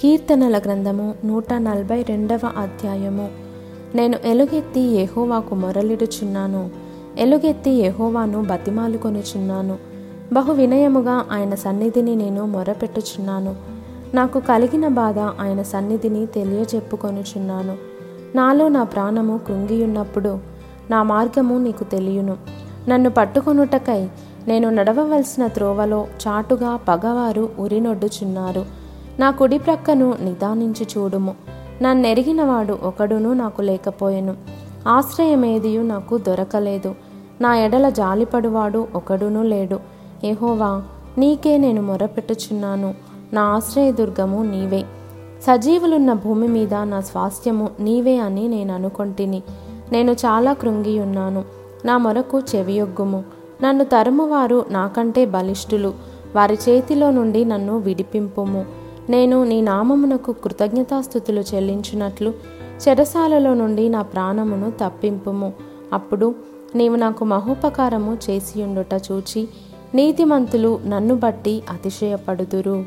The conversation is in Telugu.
కీర్తనల గ్రంథము నూట నలభై రెండవ అధ్యాయము. నేను ఎలుగెత్తి యెహోవాకు మొరలిడుచున్నాను. ఎలుగెత్తి యెహోవాను బతిమాలుకొనుచున్నాను. బహు వినయముగా ఆయన సన్నిధిని నేను మొరపెట్టుచున్నాను. నాకు కలిగిన బాధ ఆయన సన్నిధిని తెలియజెప్పుకొనుచున్నాను. నాలో నా ప్రాణము కృంగియున్నప్పుడు నా మార్గము నీకు తెలియను. నన్ను పట్టుకొనుటకై నేను నడవవలసిన త్రోవలో చాటుగా పగవారు ఉరినొడ్డుచున్నారు నా కుడి ప్రక్కను నిదానించి చూడుము. నన్నెరిగినవాడు ఒకడును నాకు లేకపోయెను. ఆశ్రయమేదియు నాకు దొరకలేదు. నా ఎడల జాలిపడువాడు ఒకడును లేడు. ఏహోవా నీకే నేను మొరపెట్టుచున్నాను. నా ఆశ్రయదుర్గము నీవే. సజీవులున్న భూమి మీద నా స్వాస్థ్యము నీవే అని నేను అనుకొంటిని. నేను చాలా కృంగి ఉన్నాను నా మొరకు చెవియొగ్గుము. నన్ను తరుమువారు నాకంటే బలిష్ఠులు. వారి చేతిలో నుండి నన్ను విడిపింపుము. నేను నీ నామమునకు కృతజ్ఞతాస్థుతులు చెల్లించినట్లు చెరసాలలో నుండి నా ప్రాణమును తప్పింపుము. అప్పుడు నీవు నాకు మహోపకారము చేసియుండుట చూచి నీతిమంతులు నన్ను బట్టి అతిశయపడుదురు.